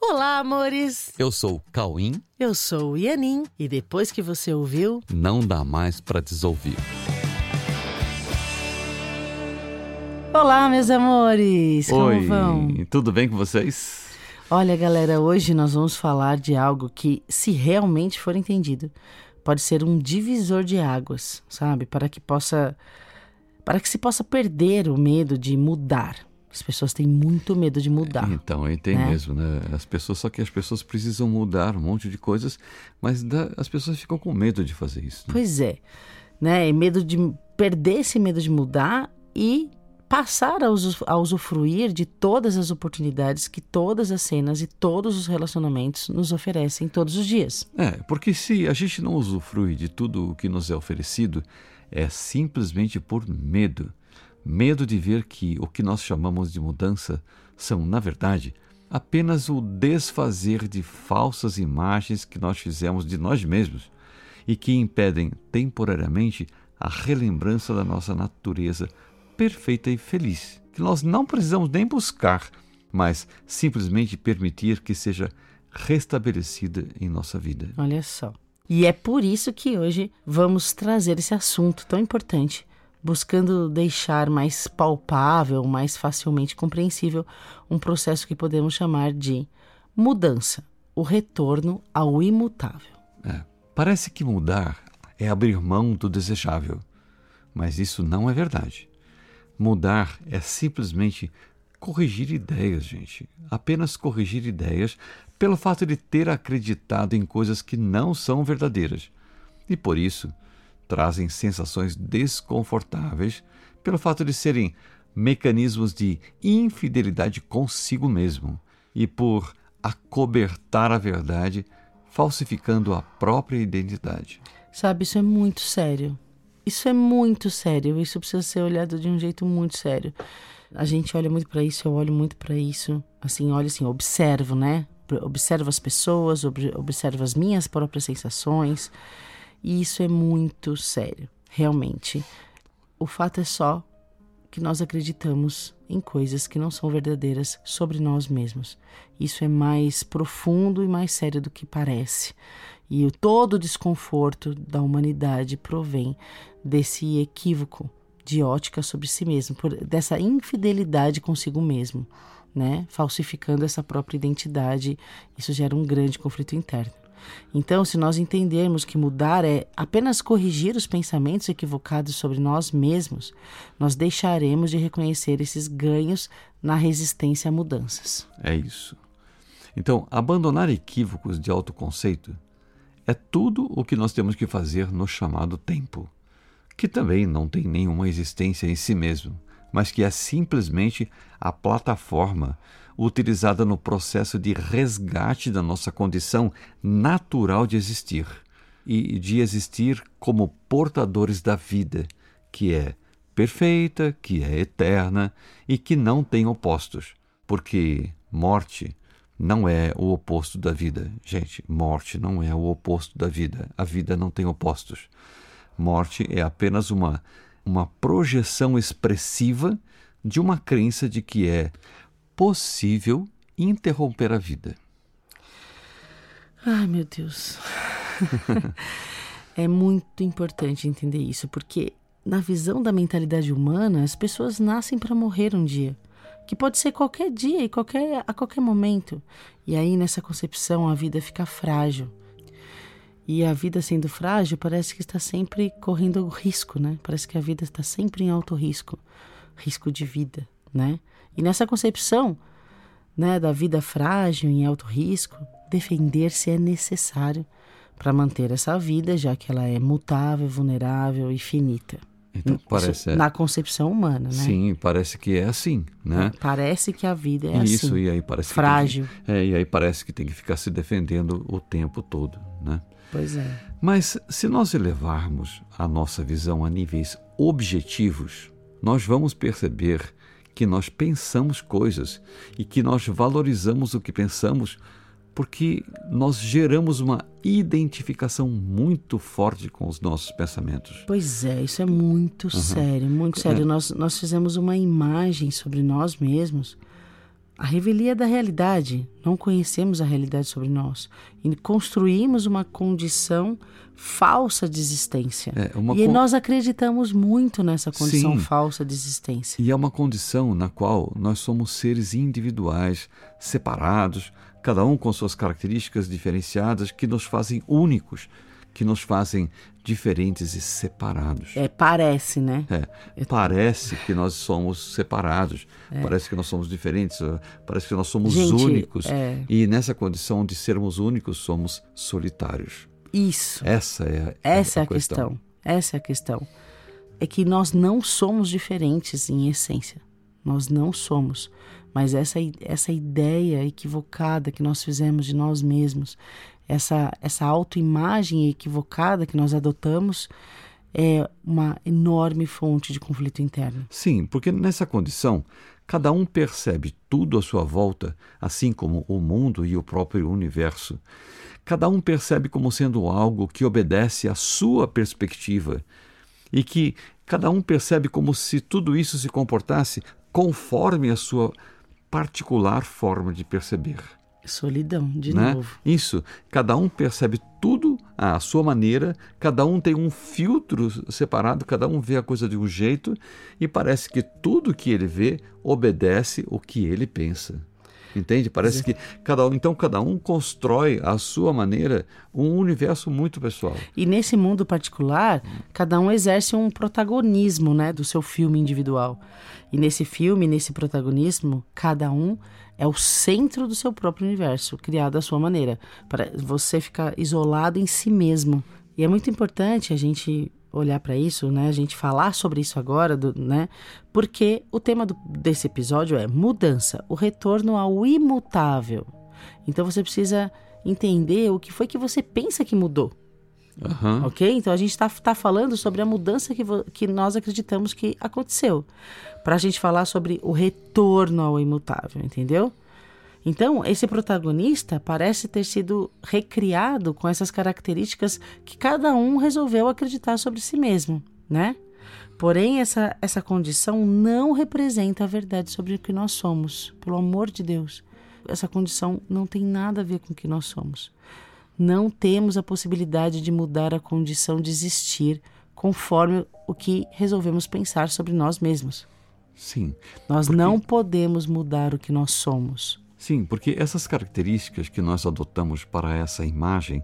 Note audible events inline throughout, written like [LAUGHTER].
Olá, amores! Eu sou o Cauim. Eu sou o Ianin. E depois que você ouviu, Não dá mais pra desouvir. Olá, meus amores! Oi, Como vão? tudo bem com vocês? Olha, galera, hoje nós vamos falar de algo que, se realmente for entendido, pode ser um divisor de águas, sabe? Para que possa. Para que se possa perder o medo de mudar. As pessoas têm muito medo de mudar. Então, aí tem né? mesmo, né? As pessoas, só que as pessoas precisam mudar um monte de coisas, mas as pessoas ficam com medo de fazer isso. né? Pois é, né? E medo de perder esse medo de mudar e passar a usufruir de todas as oportunidades que todas as cenas e todos os relacionamentos nos oferecem todos os dias. É, porque se a gente não usufrui de tudo o que nos é oferecido, é simplesmente por medo. Medo de ver que o que nós chamamos de mudança são, na verdade, apenas o desfazer de falsas imagens que nós fizemos de nós mesmos e que impedem temporariamente a relembrança da nossa natureza perfeita e feliz, que nós não precisamos nem buscar, mas simplesmente permitir que seja restabelecida em nossa vida. Olha só. E é por isso que hoje vamos trazer esse assunto tão importante, buscando deixar mais palpável, mais facilmente compreensível, um processo que podemos chamar de mudança, o retorno ao imutável. É, parece que mudar é abrir mão do desejável, mas isso não é verdade. Mudar é simplesmente corrigir ideias, gente. Apenas corrigir ideias pelo fato de ter acreditado em coisas que não são verdadeiras. E por isso trazem sensações desconfortáveis pelo fato de serem mecanismos de infidelidade consigo mesmo e por acobertar a verdade, falsificando a própria identidade. Sabe, isso é muito sério. Isso é muito sério. Isso precisa ser olhado de um jeito muito sério. A gente olha muito para isso, eu olho muito para isso. Assim, olho assim, observo, né? Observo as pessoas, ob- observo as minhas próprias sensações. E isso é muito sério, realmente. O fato é só que nós acreditamos em coisas que não são verdadeiras sobre nós mesmos. Isso é mais profundo e mais sério do que parece. E o todo o desconforto da humanidade provém desse equívoco de ótica sobre si mesmo, por, dessa infidelidade consigo mesmo, né? Falsificando essa própria identidade, isso gera um grande conflito interno. Então, se nós entendermos que mudar é apenas corrigir os pensamentos equivocados sobre nós mesmos, nós deixaremos de reconhecer esses ganhos na resistência a mudanças. É isso. Então, abandonar equívocos de autoconceito é tudo o que nós temos que fazer no chamado tempo, que também não tem nenhuma existência em si mesmo, mas que é simplesmente a plataforma utilizada no processo de resgate da nossa condição natural de existir e de existir como portadores da vida, que é perfeita, que é eterna e que não tem opostos, porque morte não é o oposto da vida. Gente, morte não é o oposto da vida. A vida não tem opostos. Morte é apenas uma, uma projeção expressiva de uma crença de que é possível interromper a vida. Ai, meu Deus. [LAUGHS] é muito importante entender isso, porque na visão da mentalidade humana, as pessoas nascem para morrer um dia, que pode ser qualquer dia e qualquer, a qualquer momento. E aí nessa concepção a vida fica frágil. E a vida sendo frágil parece que está sempre correndo risco, né? Parece que a vida está sempre em alto risco, risco de vida, né? E nessa concepção, né, da vida frágil em alto risco, defender-se é necessário para manter essa vida, já que ela é mutável, vulnerável e finita. Então, Isso parece. na concepção humana, né? Sim, parece que é assim, né? Parece que a vida é Isso, assim. e aí parece frágil. que- é, e aí parece que tem que ficar se defendendo o tempo todo, né? Pois é. Mas se nós elevarmos a nossa visão a níveis objetivos, nós vamos perceber que nós pensamos coisas e que nós valorizamos o que pensamos porque nós geramos uma identificação muito forte com os nossos pensamentos. Pois é, isso é muito sério, muito sério. Nós, nós fizemos uma imagem sobre nós mesmos a revelia da realidade. Não conhecemos a realidade sobre nós e construímos uma condição falsa de existência. É, e con- nós acreditamos muito nessa condição Sim. falsa de existência. E é uma condição na qual nós somos seres individuais, separados, cada um com suas características diferenciadas que nos fazem únicos, que nos fazem diferentes e separados. É, parece, né? É, parece que nós somos separados, parece que nós somos diferentes, eh, parece que nós somos É. Gente, únicos. é. E nessa condição de sermos únicos, somos solitários. Isso. Essa é, a- Essa é a questão. Essa é a questão. É que nós não somos diferentes em essência. Nós não somos. Mas essa, essa ideia equivocada que nós fizemos de nós mesmos, essa, essa autoimagem equivocada que nós adotamos, é uma enorme fonte de conflito interno. Sim, porque nessa condição, cada um percebe tudo à sua volta, assim como o mundo e o próprio universo. Cada um percebe como sendo algo que obedece à sua perspectiva e que cada um percebe como se tudo isso se comportasse conforme a sua particular forma de perceber Solidão, de né? novo. Isso, cada um percebe tudo à sua maneira, cada um tem um filtro separado, cada um vê a coisa de um jeito e parece que tudo que ele vê obedece o que ele pensa. Entende? Parece que cada um, então cada um constrói à sua maneira um universo muito pessoal. E nesse mundo particular, cada um exerce um protagonismo, né, do seu filme individual. E nesse filme, nesse protagonismo, cada um é o centro do seu próprio universo, criado à sua maneira, para você ficar isolado em si mesmo. E é muito importante a gente olhar para isso, né, a gente falar sobre isso agora, do, né, porque o tema do- desse episódio é mudança, o retorno ao imutável. Então você precisa entender o que foi que você pensa que mudou. Aham. Ok? Então a gente está tá falando sobre a mudança que, que nós acreditamos que aconteceu. Para a gente falar sobre o retorno ao imutável, entendeu? Então, esse protagonista parece ter sido recriado com essas características que cada um resolveu acreditar sobre si mesmo, né? Porém, essa, essa condição não representa a verdade sobre o que nós somos, pelo amor de Deus. Essa condição não tem nada a ver com o que nós somos não temos a possibilidade de mudar a condição de existir conforme o que resolvemos pensar sobre nós mesmos. Sim. Nós Porque- não podemos mudar o que nós somos. Sim, porque essas características que nós adotamos para essa imagem,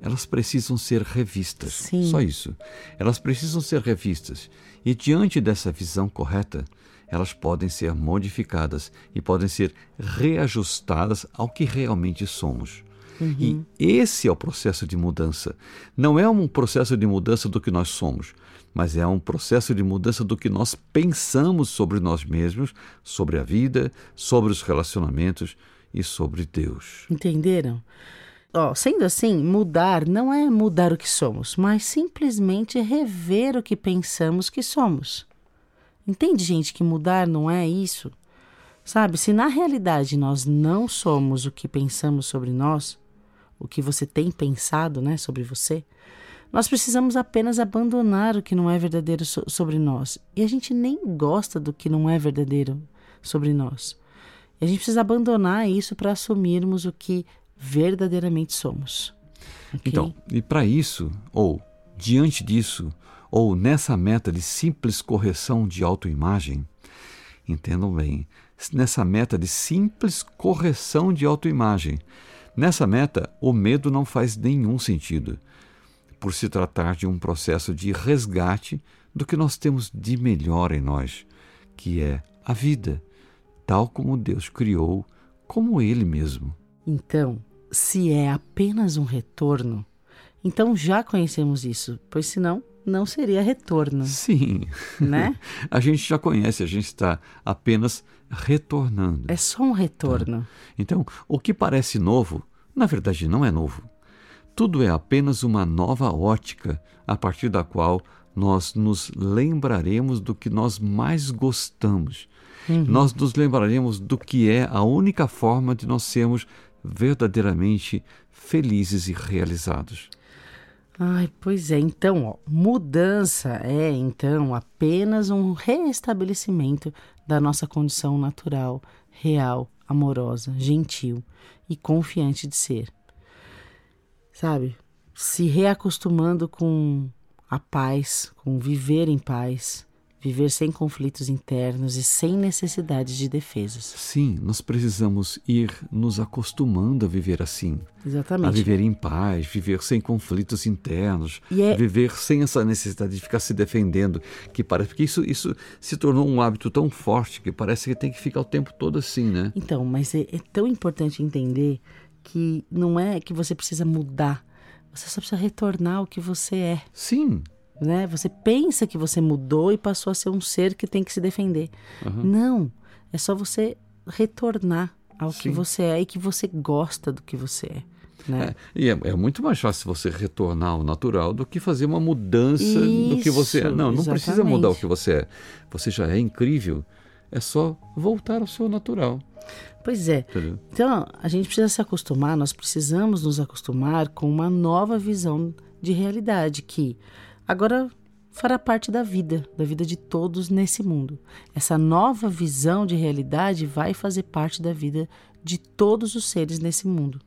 elas precisam ser revistas. Sim. Só isso. Elas precisam ser revistas. E diante dessa visão correta, elas podem ser modificadas e podem ser reajustadas ao que realmente somos. E esse é o processo de mudança. Não é um processo de mudança do que nós somos, mas é um processo de mudança do que nós pensamos sobre nós mesmos, sobre a vida, sobre os relacionamentos e sobre Deus. Entenderam? Ó, sendo assim, mudar não é mudar o que somos, mas simplesmente rever o que pensamos que somos. Entende, gente, que mudar não é isso? Sabe, se na realidade nós não somos o que pensamos sobre nós, o que você tem pensado, né, sobre você, nós precisamos apenas abandonar o que não é verdadeiro so- sobre nós. E a gente nem gosta do que não é verdadeiro sobre nós. E a gente precisa abandonar isso para assumirmos o que verdadeiramente somos. ok? Então, e para isso, ou diante disso, ou nessa meta de simples correção de autoimagem, entendam bem, nessa meta de simples correção de autoimagem, nessa meta o medo não faz nenhum sentido, por se tratar de um processo de resgate do que nós temos de melhor em nós, que é a vida, tal como Deus criou, como Ele mesmo. Então, se é apenas um retorno, então já conhecemos isso, pois senão não seria retorno, Sim, né? [LAUGHS] a gente já conhece, a gente está apenas retornando. É só um retorno. Então, o que parece novo, na verdade não é novo. Tudo é apenas uma nova ótica a partir da qual nós nos lembraremos do que nós mais gostamos. Nós nos lembraremos do que é a única forma de nós sermos verdadeiramente felizes e realizados. Ai, pois é. Então, ó, mudança é então apenas um restabelecimento da nossa condição natural, real amorosa, gentil e confiante de ser. Sabe? Se reacostumando com a paz, com viver em paz, viver sem conflitos internos e sem necessidade de defesas. Sim, nós precisamos ir nos acostumando a viver assim. Exatamente. A viver em paz, viver sem conflitos internos, é... viver sem essa necessidade de ficar se defendendo, que parece que isso, isso se tornou um hábito tão forte que parece que tem que ficar o tempo todo assim, né? Então, mas é, é tão importante entender que não é que você precisa mudar, você só precisa retornar ao que você é. Sim, né? Você pensa que você mudou e passou a ser um ser que tem que se defender. Uhum. Não, é só você retornar ao Sim. que você é e que você gosta do que você é. Né? É, e é, é, muito mais fácil você retornar ao natural do que fazer uma mudança Isso, do que você é. Não, não exatamente. precisa mudar o que você é. Você já é incrível. É só voltar ao seu natural. Pois é. Entendeu? Então, a gente precisa se acostumar, nós precisamos nos acostumar com uma nova visão de realidade que agora fará parte da vida, da vida de todos nesse mundo. Essa nova visão de realidade vai fazer parte da vida de todos os seres nesse mundo,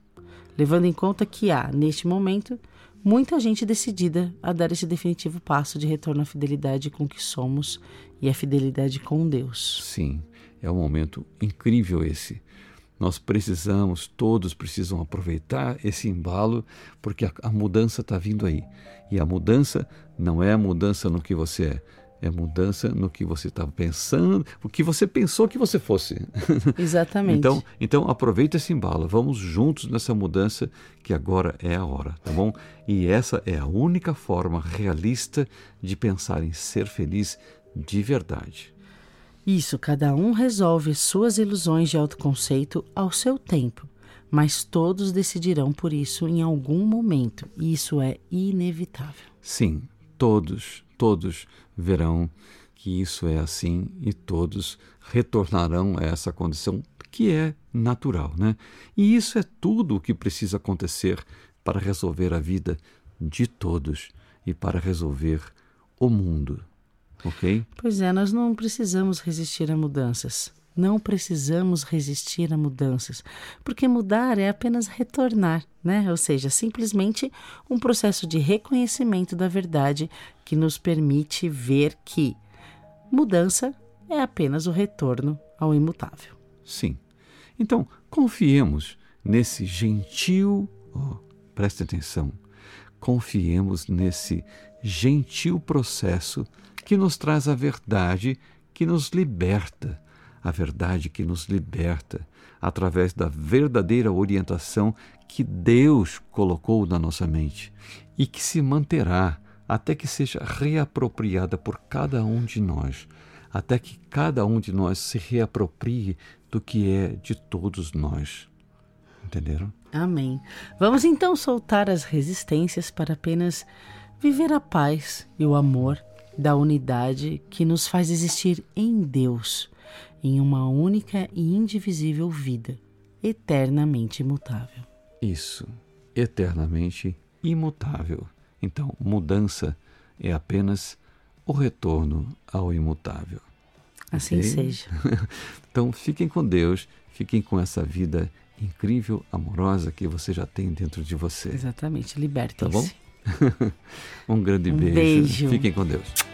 levando em conta que há, neste momento, muita gente decidida a dar esse definitivo passo de retorno à fidelidade com que somos e à fidelidade com Deus. Sim, é um momento incrível esse. Nós precisamos, todos precisam aproveitar esse embalo, porque a, a mudança está vindo aí. E a mudança não é a mudança no que você é, é a mudança no que você estava pensando, o que você pensou que você fosse. [LAUGHS] Exatamente. então, então aproveita esse embalo, vamos juntos nessa mudança que agora é a hora, tá bom? E essa é a única forma realista de pensar em ser feliz de verdade. Isso, cada um resolve suas ilusões de autoconceito ao seu tempo, mas todos decidirão por isso em algum momento, e isso é inevitável. Sim, todos, todos verão que isso é assim e todos retornarão a essa condição que é natural, né? E isso é tudo o que precisa acontecer para resolver a vida de todos e para resolver o mundo ok? Pois é, nós não precisamos resistir a mudanças. Não precisamos resistir a mudanças, porque mudar é apenas retornar, né? Ou seja, simplesmente um processo de reconhecimento da verdade que nos permite ver que mudança é apenas o retorno ao imutável. Sim. Então, confiemos nesse gentil, oh, preste atenção, confiemos nesse gentil processo que nos traz a verdade que nos liberta, a verdade que nos liberta através da verdadeira orientação que Deus colocou na nossa mente e que se manterá até que seja reapropriada por cada um de nós, até que cada um de nós se reaproprie do que é de todos nós. Entenderam? Amém. Vamos então soltar as resistências para apenas viver a paz e o amor da unidade que nos faz existir em Deus, em uma única e indivisível vida, eternamente imutável. Isso, eternamente imutável. Então, mudança é apenas o retorno ao imutável. Assim okay? seja. [LAUGHS] então, fiquem com Deus, fiquem com essa vida incrível, amorosa que você já tem dentro de você. Exatamente, libertem-se. Tá bom? [LAUGHS] um grande um beijo. beijo. Fiquem com Deus.